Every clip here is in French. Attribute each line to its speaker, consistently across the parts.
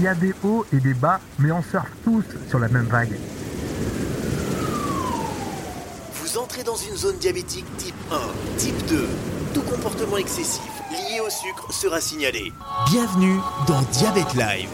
Speaker 1: Il y a des hauts et des bas, mais on surfe tous sur la même vague.
Speaker 2: Vous entrez dans une zone diabétique type 1, type 2. Tout comportement excessif lié au sucre sera signalé. Bienvenue dans Diabète Live.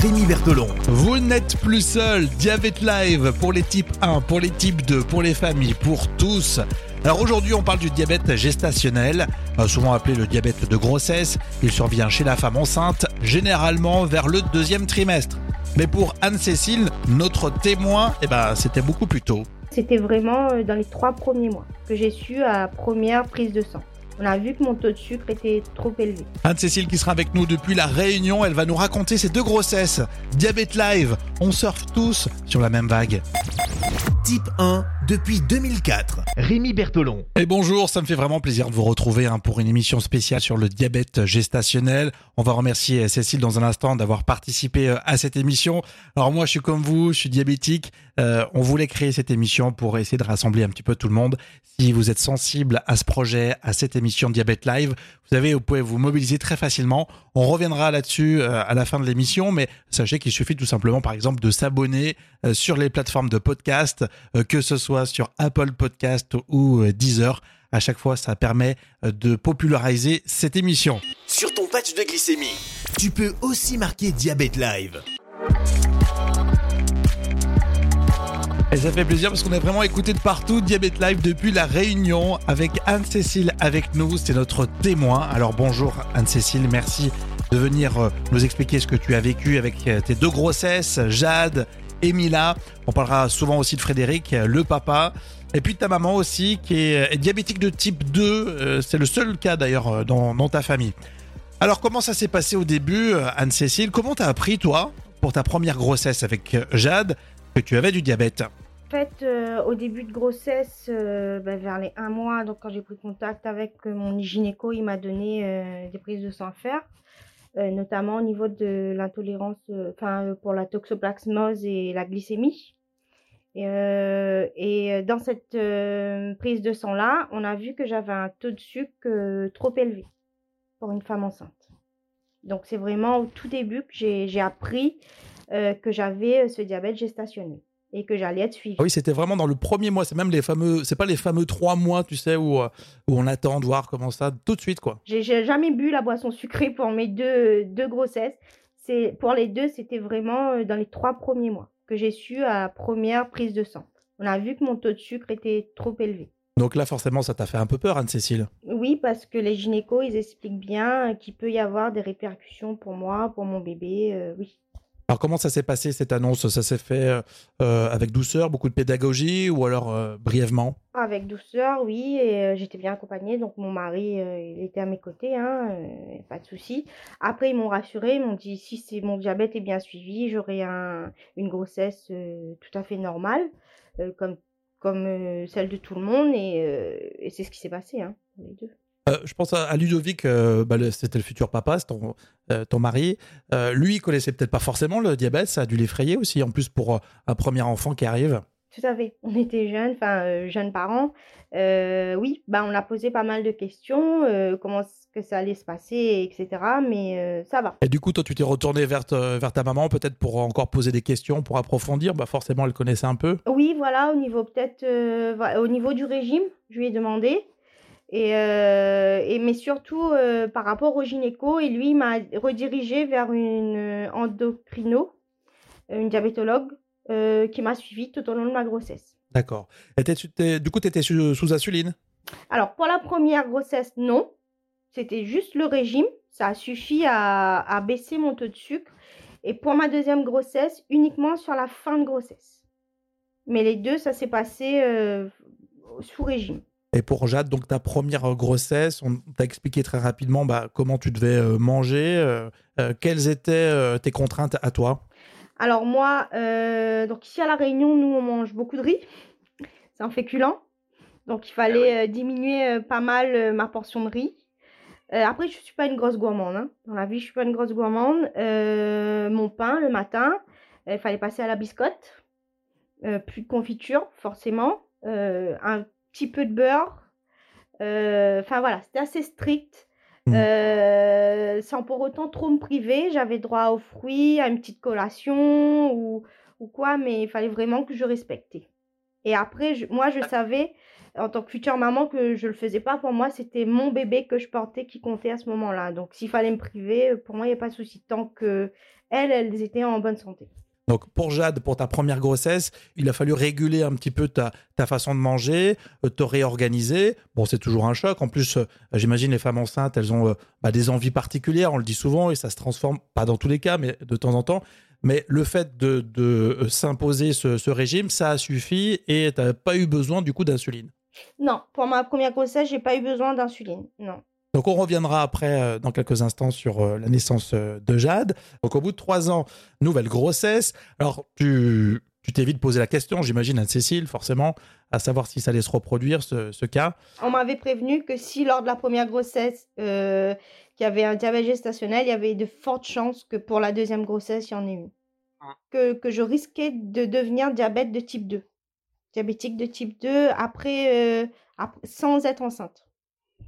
Speaker 2: Rémi Bertolon.
Speaker 3: Vous n'êtes plus seul, Diabète Live pour les types 1, pour les types 2, pour les familles, pour tous. Alors aujourd'hui on parle du diabète gestationnel, euh, souvent appelé le diabète de grossesse. Il survient chez la femme enceinte, généralement vers le deuxième trimestre. Mais pour Anne-Cécile, notre témoin, eh ben, c'était beaucoup plus tôt.
Speaker 4: C'était vraiment euh, dans les trois premiers mois que j'ai su à première prise de sang on a vu que mon taux de sucre était trop élevé.
Speaker 3: Anne-Cécile qui sera avec nous depuis la Réunion, elle va nous raconter ses deux grossesses. Diabète live, on surfe tous sur la même vague.
Speaker 2: Type 1 depuis 2004. Rémi Bertolon.
Speaker 3: Et bonjour, ça me fait vraiment plaisir de vous retrouver hein, pour une émission spéciale sur le diabète gestationnel. On va remercier Cécile dans un instant d'avoir participé euh, à cette émission. Alors moi, je suis comme vous, je suis diabétique. Euh, on voulait créer cette émission pour essayer de rassembler un petit peu tout le monde. Si vous êtes sensible à ce projet, à cette émission Diabète Live, vous savez, vous pouvez vous mobiliser très facilement. On reviendra là-dessus euh, à la fin de l'émission, mais sachez qu'il suffit tout simplement, par exemple, de s'abonner sur les plateformes de podcast, que ce soit sur Apple Podcast ou euh, Deezer. À chaque fois, ça permet euh, de populariser cette émission.
Speaker 2: Sur ton patch de glycémie, tu peux aussi marquer Diabète Live.
Speaker 3: Et ça fait plaisir parce qu'on a vraiment écouté de partout Diabète Live depuis la Réunion avec Anne-Cécile avec nous. C'est notre témoin. Alors bonjour Anne-Cécile, merci de venir euh, nous expliquer ce que tu as vécu avec tes deux grossesses, Jade Emila. On parlera souvent aussi de Frédéric, le papa. Et puis ta maman aussi, qui est diabétique de type 2. Euh, c'est le seul cas d'ailleurs euh, dans, ta famille. Alors comment ça s'est passé au début, euh, Anne-Cécile? Comment t'as appris, toi, pour ta première grossesse avec Jade, que tu avais du diabète?
Speaker 4: Fait, au début de grossesse, ben, vers les un mois, donc quand j'ai pris contact avec mon gynéco, il m'a donné des prises de sang à faire. Euh, notamment au niveau de l'intolérance, euh, enfin euh, pour la toxoplasmose et la glycémie. Et dans cette prise de sang là, on a vu que j'avais un taux de sucre trop élevé pour une femme enceinte. Donc c'est vraiment au tout début que j'ai appris que j'avais ce diabète gestationnel et que j'allais être suivie.
Speaker 3: Ah oui, c'était vraiment dans le premier mois. C'est même les fameux, c'est pas les fameux trois mois, tu sais, où, euh, où on attend de voir comment ça, tout de suite, quoi.
Speaker 4: J'ai jamais bu la boisson sucrée pour mes deux, deux grossesses. C'est pour les deux, c'était vraiment euh, dans les trois premiers mois que j'ai su à première prise de sang. On a vu que mon taux de sucre était trop élevé.
Speaker 3: Donc là, forcément, ça t'a fait un peu peur, Anne-Cécile
Speaker 4: Oui, parce que les gynécos, ils expliquent bien qu'il peut y avoir des répercussions pour moi, pour mon bébé, euh, oui.
Speaker 3: Alors comment ça s'est passé cette annonce? Ça s'est fait euh, euh, avec douceur, beaucoup de pédagogie ou alors euh, brièvement?
Speaker 4: Avec douceur, oui, et j'étais bien accompagnée, donc mon mari il était à mes côtés, hein, pas de souci. Après ils m'ont rassuré, ils m'ont dit si c'est mon diabète est bien suivi, j'aurai un, une grossesse tout à fait normale, comme comme celle de tout le monde, et, et c'est ce qui s'est passé hein, les deux.
Speaker 3: Euh, je pense à, Ludovic, euh, bah, c'était le futur papa, c'est ton, euh, ton mari. lui, il connaissait peut-être pas forcément le diabète, ça a dû l'effrayer aussi, en plus pour un premier enfant qui arrive.
Speaker 4: Tout à fait. On était jeunes, enfin jeunes parents. oui, bah on a posé pas mal de questions, comment que ça allait se passer, etc. Mais ça va.
Speaker 3: Et du coup, toi, tu t'es retourné vers, vers ta maman, peut-être pour encore poser des questions, pour approfondir? Bah forcément, elle connaissait un peu.
Speaker 4: Oui, voilà, au niveau peut-être, au niveau du régime, je lui ai demandé. Et, euh, et, mais surtout euh, par rapport au gynéco, et lui m'a redirigé vers une euh, endocrino, une diabétologue, qui m'a suivi tout au long de ma grossesse.
Speaker 3: D'accord. Du coup, tu étais sous, insuline?
Speaker 4: Alors, pour la première grossesse, non. C'était juste le régime. Ça a suffi à, à, baisser mon taux de sucre. Et pour ma deuxième grossesse, uniquement sur la fin de grossesse. Mais les deux, ça s'est passé sous régime.
Speaker 3: Et pour Jade, donc ta première grossesse, on t'a expliqué très rapidement bah, comment tu devais euh, manger. Euh, euh, quelles étaient tes contraintes à toi?
Speaker 4: Alors moi, donc ici à La Réunion, nous on mange beaucoup de riz. C'est un féculent. Donc il fallait ah diminuer pas mal ma portion de riz. après, je ne suis pas une grosse gourmande. Hein. Dans la vie, je ne suis pas une grosse gourmande. mon pain le matin, il fallait passer à la biscotte. plus de confiture, forcément, un petit peu de beurre. Euh, Enfin voilà, c'était assez strict.
Speaker 3: Mhm.
Speaker 4: Euh, sans pour autant trop me priver, j'avais droit aux fruits, à une petite collation ou, ou quoi, mais il fallait vraiment que je respectais. Et après, je- moi, je savais, en tant que future maman, que je le faisais pas pour moi, c'était mon bébé que je portais qui comptait à ce moment-là. Donc, s'il fallait me priver, pour moi, il n'y a pas de souci, tant que elles, elles étaient en bonne santé.
Speaker 3: Donc pour Jade, pour ta première grossesse, il a fallu réguler un petit peu ta, ta façon de manger, euh, te réorganiser. Bon, c'est toujours un choc. En plus, euh, j'imagine les femmes enceintes, elles ont euh, bah, des envies particulières, on le dit souvent, et ça se transforme, pas dans tous les cas, mais de temps en temps. Mais le fait de, de, s'imposer ce, ce régime, ça a suffi et tu n'as pas eu besoin du coup d'insuline.
Speaker 4: Non, pour ma première grossesse, j'ai pas eu besoin d'insuline. Non.
Speaker 3: Donc on reviendra après euh, dans quelques instants sur euh, la naissance euh, de Jade. Donc au bout de trois ans, nouvelle grossesse. Alors tu tu t'es vite posé la question, j'imagine, à Cécile, forcément, à savoir si ça allait se reproduire, ce, ce cas.
Speaker 4: On m'avait prévenu que si lors de la première grossesse, euh, qu'il y avait un diabète gestationnel, il y avait de fortes chances que pour la deuxième grossesse, il y en ait une.
Speaker 5: Ah.
Speaker 4: Que, que je risquais de devenir diabète de type 2. Diabétique de type 2 après, euh, après- sans être enceinte.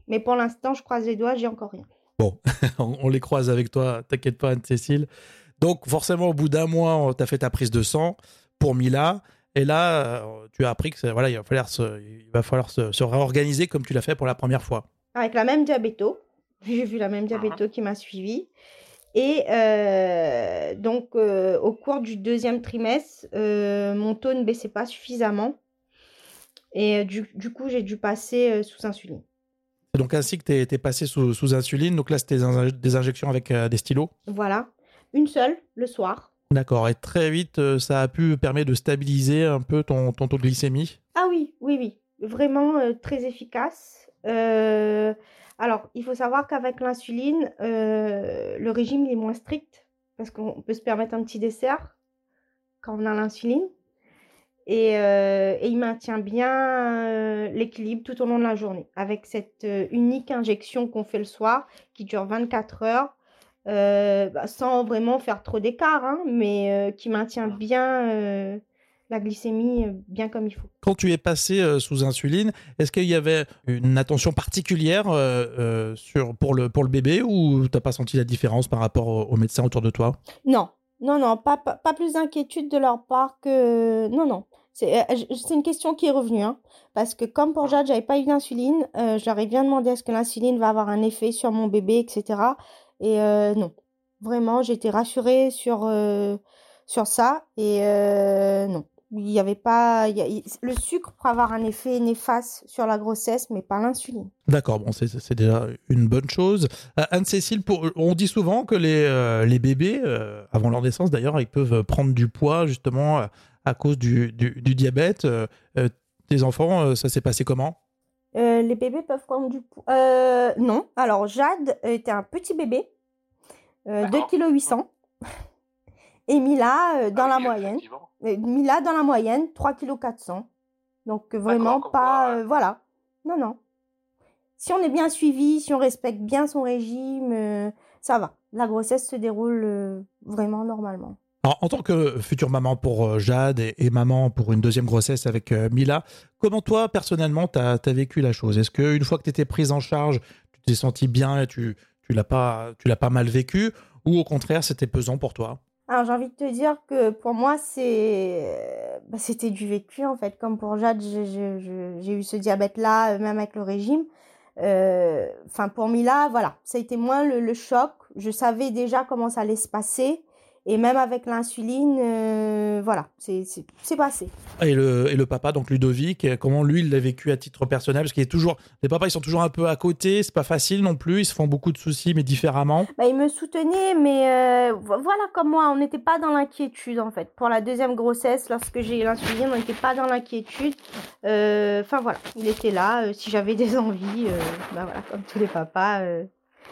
Speaker 4: Mais pour l'instant, je croise les doigts, j'ai encore rien.
Speaker 3: on, on les croise avec toi, t'inquiète pas, Anne-Cécile. Donc forcément, au bout d'un mois, tu as fait ta prise de sang pour Mila. Et là, euh, tu as appris que voilà, il va falloir se, il va falloir se, se réorganiser comme tu l'as fait pour la première fois.
Speaker 4: Avec la même diabéto. J'ai vu la même diabéto qui m'a suivi. Et euh, donc, euh, au cours du deuxième trimestre, euh, mon taux ne baissait pas suffisamment. Et du, du coup, j'ai dû passer sous insuline.
Speaker 3: C'est donc ainsi que tu es, passé sous, sous insuline. Donc là, c'était des, inj- des injections avec euh, des stylos.
Speaker 4: Voilà. Une seule, le soir.
Speaker 3: D'accord. Et très vite, euh, ça a pu permettre de stabiliser un peu ton, ton taux de glycémie.
Speaker 4: Ah oui, oui, oui. Vraiment euh, très efficace. Alors, il faut savoir qu'avec l'insuline, le régime il est moins strict parce qu'on peut se permettre un petit dessert quand on a l'insuline. Et, euh, et il maintient bien euh, l'équilibre tout au long de la journée avec cette euh, unique injection qu'on fait le soir qui dure 24 heures. bah, sans vraiment faire trop d'écart, hein, mais qui maintient bien euh, la glycémie bien comme il faut.
Speaker 3: Quand tu es passé sous insuline, est-ce qu'il y avait une attention particulière sur, pour, le, pour le bébé ou tu n'as pas senti la différence par rapport aux, aux médecins autour de toi?
Speaker 4: Non, non, non, pas, pas, pas plus d'inquiétude de leur part que... Non, non. C'est euh, une question qui est revenue. Hein, parce que comme pour Jade, j'avais pas eu d'insuline, euh, je leur ai bien demandé est-ce que l'insuline va avoir un effet sur mon bébé, etc. Et euh, non. Vraiment, j'étais rassurée sur, euh, sur ça. Et euh, non. Il y avait pas... y a- Le sucre peut avoir un effet néfaste sur la grossesse, mais pas l'insuline.
Speaker 3: D'accord, bon, c'est déjà une bonne chose. Euh, Anne-Cécile, on dit souvent que les, euh, les bébés, euh, avant leur naissance d'ailleurs, ils peuvent prendre du poids justement à cause du, du, du diabète. Tes enfants, euh, ça s'est passé comment?
Speaker 4: Euh, les bébés peuvent prendre du poids. Euh, non. Alors, Jade était un petit bébé, euh, 2
Speaker 5: D'accord.
Speaker 4: kg 800. Et Mila, euh, dans
Speaker 5: Ah
Speaker 4: la
Speaker 5: oui,
Speaker 4: moyenne.
Speaker 5: effectivement.
Speaker 4: euh, Mila, dans la moyenne, 3 kg 400. Donc, euh, vraiment pas...
Speaker 5: quoi, ouais.
Speaker 4: euh, voilà. Non, non. Si on est bien suivi, si on respecte bien son régime, euh, ça va. La grossesse se déroule euh, vraiment normalement.
Speaker 3: Alors, en tant que future maman pour Jade et, et maman pour une deuxième grossesse avec euh, Mila, comment toi, personnellement, tu as, vécu la chose? Est-ce qu'une fois que tu étais prise en charge, tu t'es senti bien et tu tu l'as pas, tu l'as pas mal vécu? Ou au contraire, c'était pesant pour toi?
Speaker 4: Alors, j'ai envie de te dire que pour moi, c'est, euh, bah, c'était du vécu, en fait. Comme pour Jade, j'ai, eu ce diabète-là, euh, même avec le régime. Euh, Enfin, pour Mila, voilà, ça a été moins le, le choc. Je savais déjà comment ça allait se passer. Et même avec l'insuline, euh, voilà, c'est, passé.
Speaker 3: Et le, et le papa, donc Ludovic, euh, comment lui, il l'a vécu à titre personnel? Parce qu'il est toujours. Les papas, ils sont toujours un peu à côté, c'est pas facile non plus, ils se font beaucoup de soucis, mais différemment.
Speaker 4: Bah, il me soutenait, mais euh, vo- voilà, comme moi, on n'était pas dans l'inquiétude, en fait. Pour la deuxième grossesse, lorsque j'ai eu l'insuline, on n'était pas dans l'inquiétude. Euh, Enfin, voilà, il était là. si j'avais des envies, bah voilà, comme tous les papas,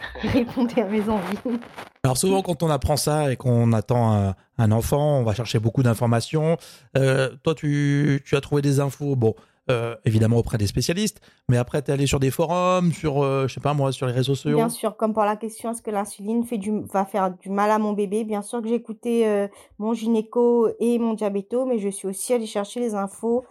Speaker 4: répondait à mes envies.
Speaker 3: Alors souvent, quand on apprend ça et qu'on attend un, un enfant, on va chercher beaucoup d'informations. Euh, toi, tu, tu as trouvé des infos, bon, euh, évidemment auprès des spécialistes, mais après, tu es allé sur des forums, sur, euh, je sais pas moi, sur les réseaux sociaux
Speaker 4: Bien sûr, comme pour la question est-ce que l'insuline fait du, va faire du mal à mon bébé? Bien sûr que j'ai écouté euh, mon gynéco et mon diabéto, mais je suis aussi allée chercher les infos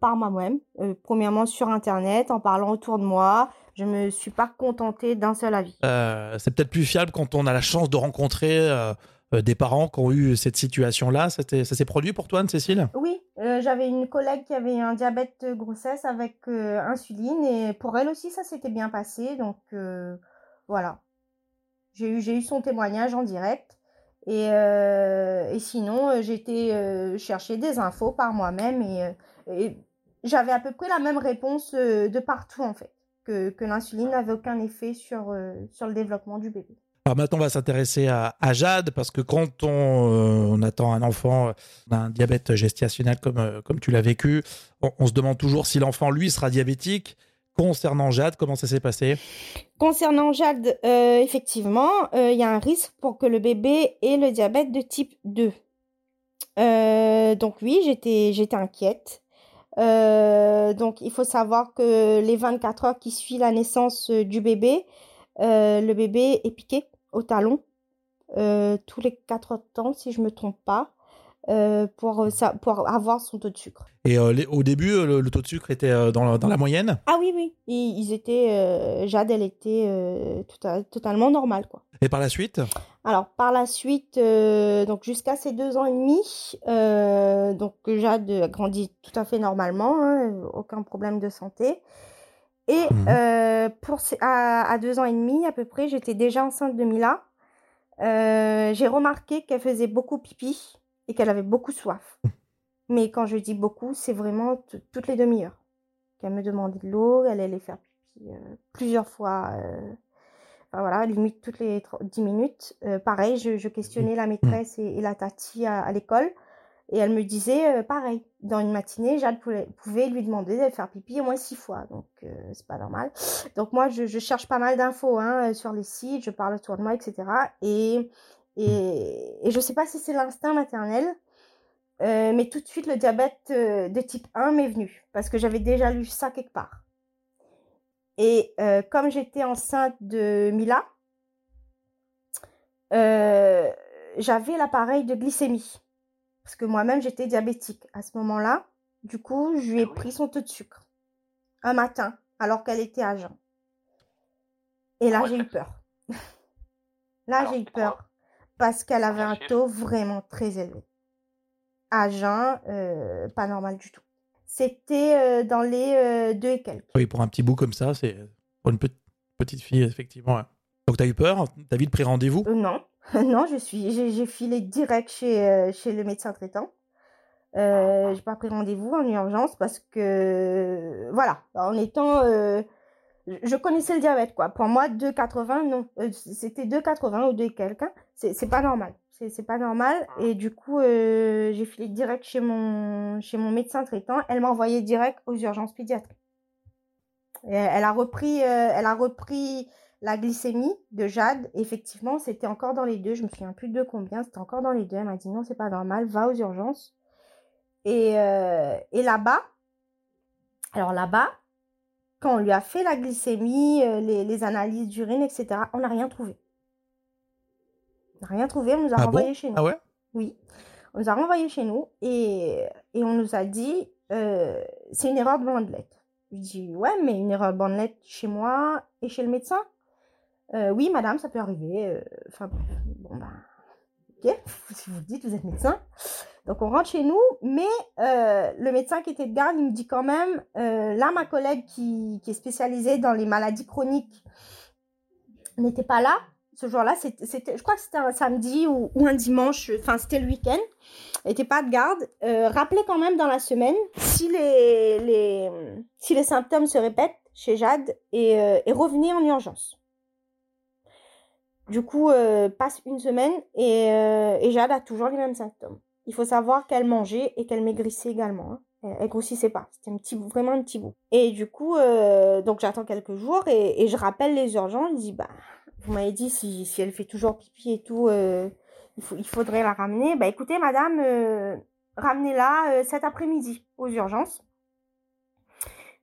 Speaker 4: par moi-même. Premièrement sur Internet, en parlant autour de moi. Je me suis pas contentée d'un seul avis.
Speaker 3: Euh, c'est peut-être plus fiable quand on a la chance de rencontrer euh, des parents qui ont eu cette situation-là. Ça s'est produit pour toi, Anne-Cécile?
Speaker 4: Oui, euh, j'avais une collègue qui avait un diabète de grossesse avec insuline et pour elle aussi ça s'était bien passé. Donc voilà, j'ai eu, j'ai eu son témoignage en direct. Et, et sinon, euh, chercher des infos par moi-même et, et j'avais à peu près la même réponse de partout en fait, que, que l'insuline n'avait aucun effet sur, euh, sur le développement du bébé.
Speaker 3: Alors maintenant, on va s'intéresser à, à Jade, parce que quand on, euh, on attend un enfant d'un diabète gestationnel comme, euh, comme tu l'as vécu, on, on se demande toujours si l'enfant, lui, sera diabétique. Concernant Jade, comment ça s'est passé?
Speaker 4: Concernant Jade, euh, effectivement, euh, il y a un risque pour que le bébé ait le diabète de type 2. Euh, donc oui, j'étais j'étais inquiète. Euh, donc il faut savoir que les 24 heures qui suivent la naissance euh, du bébé, euh, le bébé est piqué au talon euh, tous les 4 heures de temps, si je me trompe pas, euh, pour, euh, ça, pour avoir son taux de sucre.
Speaker 3: Et euh, les- au début, le, le taux de sucre était euh, dans, la- dans la moyenne?
Speaker 4: Ah oui, oui, ils, ils étaient, Jade, elle était tout à- totalement normale, quoi.
Speaker 3: Et par la suite?
Speaker 4: Alors, par la suite, donc jusqu'à ses deux ans et demi, donc Jade a grandi tout à fait normalement, hein, aucun problème de santé. Et
Speaker 3: Mhm.
Speaker 4: pour à, à deux ans et demi à peu près, j'étais déjà enceinte de Mila. J'ai remarqué qu'elle faisait beaucoup pipi et qu'elle avait beaucoup soif. Mais quand je dis beaucoup, c'est vraiment toutes les demi-heures. Qu'elle me demandait de l'eau, elle allait faire pipi euh, plusieurs fois. euh, Enfin, voilà, limite toutes les tro- 10 minutes. Euh, pareil, je, je questionnais la maîtresse et, et la tati à, à l'école. Et elle me disait, pareil, dans une matinée, Jade pouvait, pouvait lui demander de faire pipi au moins six fois. Donc, c'est pas normal. Donc, moi, je, je cherche pas mal d'infos hein, sur les sites, je parle autour de moi, etc. Et, et, et je sais pas si c'est l'instinct maternel, euh, mais tout de suite, le diabète euh, de type 1 m'est venu. Parce que j'avais déjà lu ça quelque part. Et euh, comme j'étais enceinte de Mila, euh, j'avais l'appareil de glycémie. Parce que moi-même, j'étais diabétique à ce moment-là. Du coup, je lui ai pris son taux de sucre un matin, alors qu'elle était à jeun. Et là,
Speaker 5: Ah ouais,
Speaker 4: j'ai eu peur. là, j'ai eu peur. Parce qu'elle avait un taux vraiment très élevé. À jeun, euh, pas normal du tout. C'était euh, dans les euh, deux et quelques.
Speaker 3: Oui, pour un petit bout comme ça, c'est pour une petite, petite fille, effectivement. ouais. Donc, tu as eu peur? T'as vite pris rendez-vous?
Speaker 4: Euh, non, non, je suis, j'ai j'ai filé direct chez, euh, chez le médecin traitant. Euh, j'ai pas pris rendez-vous en urgence parce que, voilà, en étant, euh, je- connaissais le diabète, quoi. Pour moi, 2,80, non, Euh, c'était 2,80 ou 2 et quelques, hein. c'est pas normal. C'est c'est pas normal. Et du coup, euh, j'ai filé direct chez mon, chez mon médecin traitant. Elle m'a envoyé direct aux urgences pédiatriques. Et elle a repris, euh, elle a repris la glycémie de Jade, effectivement, c'était encore dans les deux. Je me souviens plus de combien, c'était encore dans les deux. Elle m'a dit non, c'est pas normal, va aux urgences. Et, euh, et là-bas, alors là-bas, quand on lui a fait la glycémie, euh, les, les analyses d'urine, etc., on n'a rien trouvé. On n'a rien trouvé, on nous a
Speaker 3: Ah
Speaker 4: renvoyé
Speaker 3: bon
Speaker 4: chez nous.
Speaker 3: Ah ouais?
Speaker 4: Oui, on nous a renvoyés chez nous et, et on nous a dit euh, c'est une erreur de bandelette. Je dis ouais, mais une erreur de bandelette chez moi et chez le médecin? Euh, Oui, madame, ça peut arriver. Enfin, bon ben, ok, si vous le dites, vous êtes médecin. Donc on rentre chez nous, mais euh, le médecin qui était de garde, il me dit quand même, euh, là, ma collègue qui, est spécialisée dans les maladies chroniques n'était pas là ce jour-là, je crois que c'était un samedi ou, un dimanche, enfin c'était le week-end, n'était pas de garde. Euh, rappelez quand même dans la semaine si les, symptômes se répètent chez Jade et, revenez en urgence. Du coup, passe une semaine et, et Jade a toujours les mêmes symptômes. Il faut savoir qu'elle mangeait et qu'elle maigrissait également. hein. Elle, elle grossissait pas. C'était un petit vraiment un petit bout. Et du coup, euh, donc j'attends quelques jours et, je rappelle les urgences. Je dis, bah, vous m'avez dit si, elle fait toujours pipi et tout, euh, il, faudrait la ramener. Bah écoutez, madame, euh, ramenez-la cet après-midi aux urgences.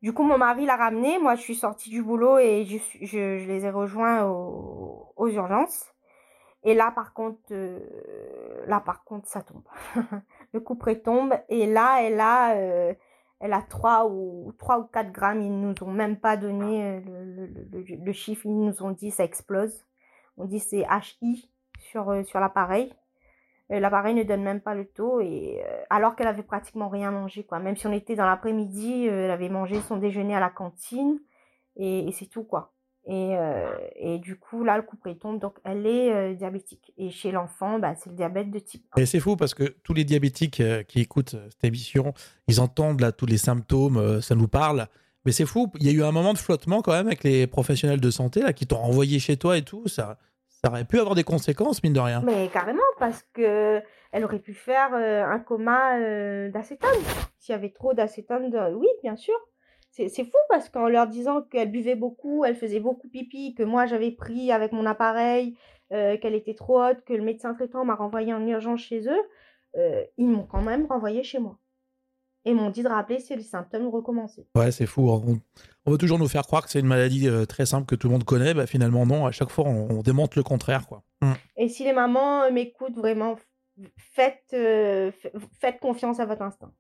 Speaker 4: Du coup, mon mari l'a ramené. Moi, je suis sortie du boulot et je, les ai rejoints aux urgences. Et là, par contre, euh, là, par contre, ça tombe. le couperet tombe. Et là, elle a, euh, elle a 3 ou, 3 ou 4 grammes. Ils nous ont même pas donné euh, le, le, le, le, chiffre. Ils nous ont dit ça explose. On dit c'est HI sur, sur l'appareil. L'appareil ne donne même pas le taux. Et, alors qu'elle avait pratiquement rien mangé. Quoi. Même si on était dans l'après-midi, elle avait mangé son déjeuner à la cantine. Et, et c'est tout. quoi. Et, euh, et, du coup, là, le couperet tombe, donc elle est euh, diabétique. Et chez l'enfant, bah, c'est le diabète de type
Speaker 3: 1. Et c'est fou parce que tous les diabétiques euh, qui écoutent cette émission, ils entendent là tous les symptômes, ça nous parle. Mais c'est fou, il y a eu un moment de flottement quand même avec les professionnels de santé là, qui t'ont renvoyé chez toi et tout. Ça, ça aurait pu avoir des conséquences, mine de rien.
Speaker 4: Mais carrément, parce que elle aurait pu faire un coma d'acétone. S'il y avait trop d'acétone, de... oui, bien sûr c'est fou parce qu'en leur disant qu'elle buvait beaucoup, elle faisait beaucoup pipi, que moi j'avais pris avec mon appareil, euh, qu'elle était trop haute, que le médecin traitant m'a renvoyé en urgence chez eux, euh, ils m'ont quand même renvoyé chez moi. Et m'ont dit de rappeler si les symptômes recommençaient.
Speaker 3: Ouais, c'est fou. On, on, veut toujours nous faire croire que c'est une maladie euh, très simple que tout le monde connaît. Bah, finalement, non. À chaque fois, on, on démontre le contraire. Quoi.
Speaker 4: Mm. Et si les mamans m'écoutent, vraiment, faites, faites confiance à votre instinct.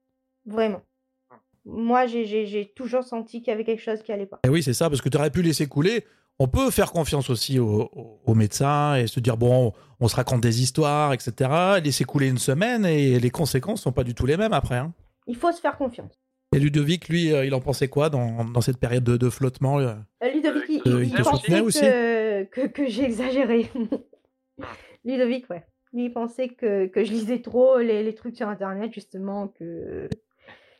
Speaker 4: Vraiment moi, j'ai toujours senti qu'il y avait quelque chose qui allait pas.
Speaker 3: Et oui, c'est ça, parce que tu aurais pu laisser couler. On peut faire confiance aussi aux, aux, médecins et se dire, bon, on se raconte des histoires, etc. Laisser couler une semaine et les conséquences sont pas du tout les mêmes après. Hein.
Speaker 4: Il faut se faire confiance.
Speaker 3: Et Ludovic, lui, euh, il en pensait quoi dans, dans cette période de, de flottement
Speaker 4: euh, Ludovic, il, euh, il, il pensait aussi que, que, que j'ai exagéré. Ludovic, ouais. Lui, il pensait que, que je lisais trop les, les trucs sur Internet, justement, que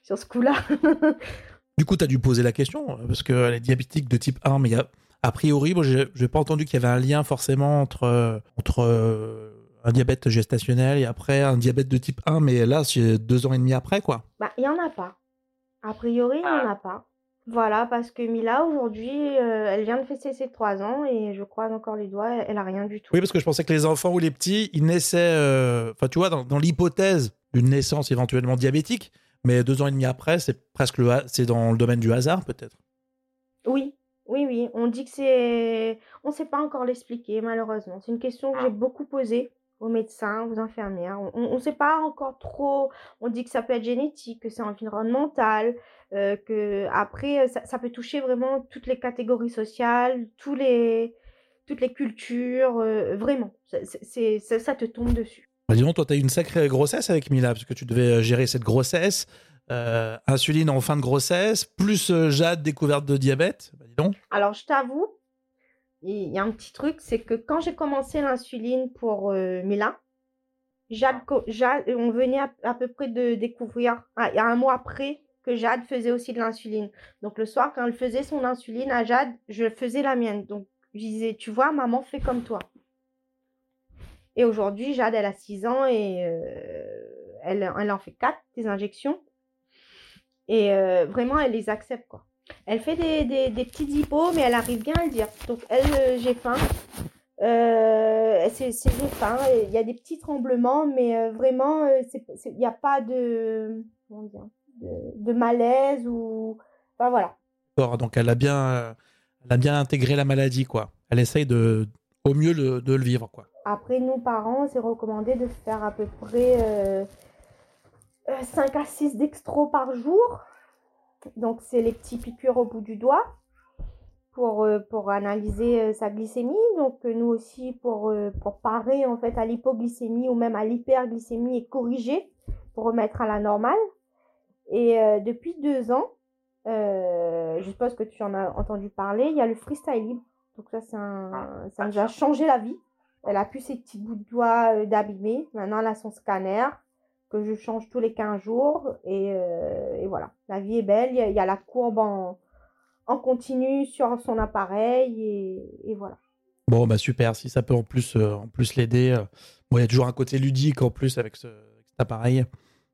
Speaker 4: sur ce coup-là.
Speaker 3: du coup, tu as dû poser la question, parce qu'elle est diabétique de type 1, mais il y a, a priori, je n'ai pas entendu qu'il y avait un lien forcément entre, entre euh, un diabète gestationnel et après un diabète de type 1, mais là, c'est deux ans et demi après, quoi.
Speaker 4: Bah, il n'y en a pas. A priori, il n'y en a pas. Voilà, parce que Mila, aujourd'hui, euh, elle vient de fêter ses 3 ans et je croise encore les doigts, elle a rien du tout.
Speaker 3: Oui, parce que je pensais que les enfants ou les petits, ils naissaient, euh, enfin, tu vois, dans, dans l'hypothèse d'une naissance éventuellement diabétique, mais deux ans et demi après, c'est presque le, c'est dans le domaine du hasard, peut-être.
Speaker 4: Oui, oui, oui. On dit que c'est, on ne sait pas encore l'expliquer, malheureusement. C'est une question que j'ai beaucoup posée aux médecins, aux infirmières. On ne sait pas encore trop. On dit que ça peut être génétique, que c'est environnemental, euh, que après ça, ça, peut toucher vraiment toutes les catégories sociales, tous les, toutes les cultures, euh, vraiment. C'est, ça, ça te tombe dessus.
Speaker 3: Bah, dis toi, tu as eu une sacrée grossesse avec Mila, parce que tu devais euh, gérer cette grossesse, euh, insuline en fin de grossesse, plus euh, Jade, découverte de diabète. Bah.
Speaker 4: Alors, je t'avoue, il y a un petit truc, c'est que quand j'ai commencé l'insuline pour Mila, Jade, Jade, on venait à, peu près de découvrir, il y a un mois après, que Jade faisait aussi de l'insuline. Donc, le soir, quand elle faisait son insuline à Jade, je faisais la mienne. Donc, je disais, tu vois, maman fait comme toi. Et aujourd'hui, Jade, elle a 6 ans et euh, elle, elle en fait 4 des injections. Et euh, vraiment, elle les accepte, quoi. Elle fait des, des, des petites hippos, mais elle arrive bien à le dire. Donc, elle, euh, j'ai faim. C'est j'ai faim. Il y a des petits tremblements, mais vraiment, il n'y a pas de, malaise ou. Enfin, voilà.
Speaker 3: Donc, elle a bien, elle a bien intégré la maladie, quoi. Elle essaye de, au mieux de le vivre, quoi.
Speaker 4: Après, nous, parents, c'est recommandé de faire à peu près euh, 5 à 6 dextro par jour. Donc, c'est les petits piqûres au bout du doigt pour, euh, pour analyser euh, sa glycémie. Donc, nous aussi, pour, euh, pour parer en fait à l'hypoglycémie ou même à l'hyperglycémie et corriger pour remettre à la normale. Et depuis deux ans, je suppose que tu en as entendu parler, il y a le freestyle libre. Donc ça, un, ça nous a changé la vie. Elle a plus ses petits bouts de doigts euh, d'abîmer. Maintenant, elle a son scanner que je change tous les 15 jours. Et, euh, et voilà, la vie est belle. Il y a, la courbe en, en, continu sur son appareil. Et, voilà.
Speaker 3: Bon, bah super. Si ça peut en plus, euh, plus l'aider. Bon, il y a toujours un côté ludique en plus avec, ce, avec cet appareil.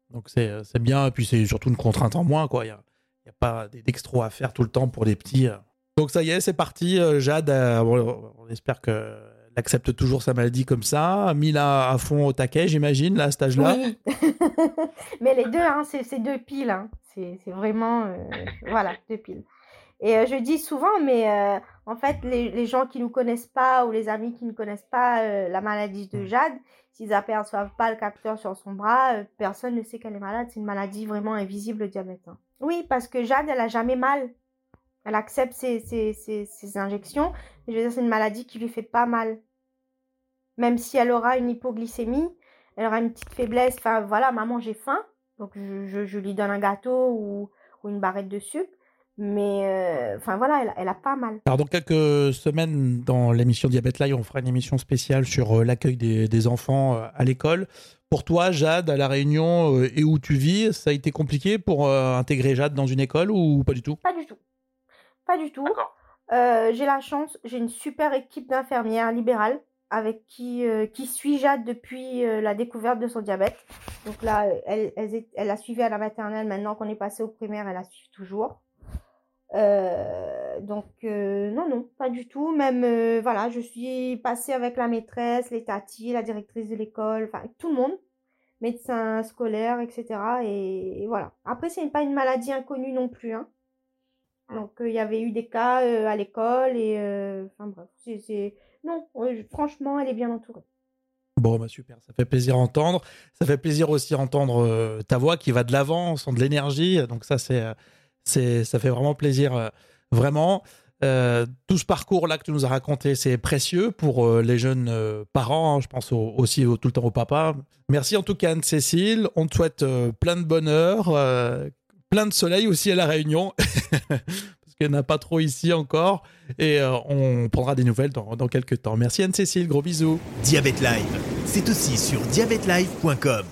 Speaker 3: Donc c'est bien. Et puis c'est surtout une contrainte en moins. Il n'y a, a, pas d'extra à faire tout le temps pour les petits. Donc ça y est, c'est parti. Jade, on espère que accepte toujours sa maladie comme ça, Mila à fond au taquet, j'imagine, là, à cet âge-là.
Speaker 4: Oui. Mais les deux, hein, c'est deux piles. Hein. c'est vraiment, euh, voilà, deux piles. Et euh, je dis souvent, mais euh, en fait, les, les, gens qui ne nous connaissent pas ou les amis qui ne connaissent pas la maladie de Jade, s'ils n'aperçoivent pas le capteur sur son bras, personne ne sait qu'elle est malade. C'est une maladie vraiment invisible, le diabète. Hein. Oui, parce que Jade, elle a jamais mal. Elle accepte ses, ses, ses, ses injections. Je veux dire, c'est une maladie qui lui fait pas mal. Même si elle aura une hypoglycémie, elle aura une petite faiblesse. Enfin, voilà, maman, j'ai faim. Donc, je, je, lui donne un gâteau ou, ou une barrette de sucre. Mais, euh, enfin, voilà, elle, elle, a pas mal.
Speaker 3: Alors, dans quelques semaines, dans l'émission Diabète Live, on fera une émission spéciale sur euh, l'accueil des, des, enfants euh, à l'école. Pour toi, Jade, à La Réunion et où tu vis, ça a été compliqué pour intégrer Jade dans une école ou pas du tout?
Speaker 4: Pas du tout. Pas du tout. j'ai la chance, j'ai une super équipe d'infirmières libérales avec qui, euh, qui suit Jade depuis euh, la découverte de son diabète. Donc là, elle, elle, elle a suivi à la maternelle. Maintenant qu'on est passé au primaire, elle la suit toujours. Euh, donc non, non, pas du tout. Même, voilà, je suis passée avec la maîtresse, les tatis, la directrice de l'école, enfin tout le monde, médecin scolaire, etc. Et, et voilà. Après, c'est pas une maladie inconnue non plus. Hein. Donc il y avait eu des cas à l'école et enfin bref, c'est non, franchement, elle est bien entourée.
Speaker 3: Bon, bah super, ça fait plaisir à entendre. Ça fait plaisir aussi à entendre euh, ta voix qui va de l'avant, sans de l'énergie. Donc ça, c'est, euh, c'est, ça fait vraiment plaisir, euh, vraiment. tout ce parcours-là que tu nous as raconté, c'est précieux pour les jeunes parents. Hein. je pense aussi tout le temps au papa. Merci en tout cas, Anne-Cécile. On te souhaite plein de bonheur, plein de soleil aussi à La Réunion. qu'il n'y en a pas trop ici encore. Et euh, on prendra des nouvelles dans, dans quelques temps. Merci Anne-Cécile, gros bisous.
Speaker 2: Diabète Live, c'est aussi sur diabètelive.com.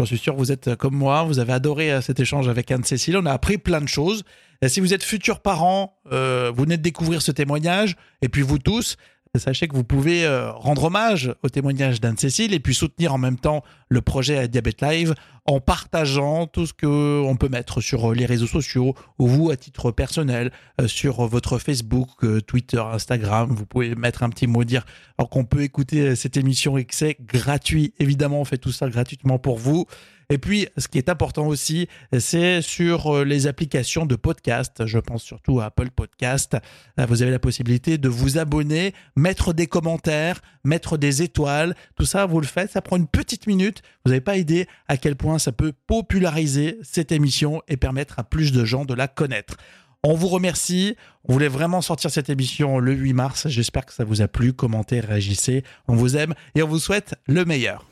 Speaker 3: Je suis sûr vous êtes comme moi, vous avez adoré euh, cet échange avec Anne-Cécile. On a appris plein de choses. Si vous êtes futurs parents, euh, vous venez de découvrir ce témoignage, et puis vous tous, Sachez que vous pouvez euh, rendre hommage au témoignage d'Anne-Cécile et puis soutenir en même temps le projet Diabète Live en partageant tout ce qu'on peut mettre sur euh, les réseaux sociaux ou vous à titre personnel euh, sur votre Facebook, Twitter, Instagram. Vous pouvez mettre un petit mot, dire qu'on peut écouter cette émission et que c'est gratuit. Évidemment, on fait tout ça gratuitement pour vous. Et puis, ce qui est important aussi, c'est sur euh, les applications de podcast. Je pense surtout à Apple Podcast. Euh, vous avez la possibilité de vous abonner, mettre des commentaires, mettre des étoiles. Tout ça, vous le faites. Ça prend une petite minute. Vous n'avez pas idée à quel point ça peut populariser cette émission et permettre à plus de gens de la connaître. On vous remercie. On voulait vraiment sortir cette émission le 8 mars. J'espère que ça vous a plu. Commentez, réagissez. On vous aime et on vous souhaite le meilleur.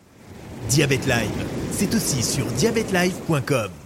Speaker 2: Diabète Live, c'est aussi sur diabètelive.com.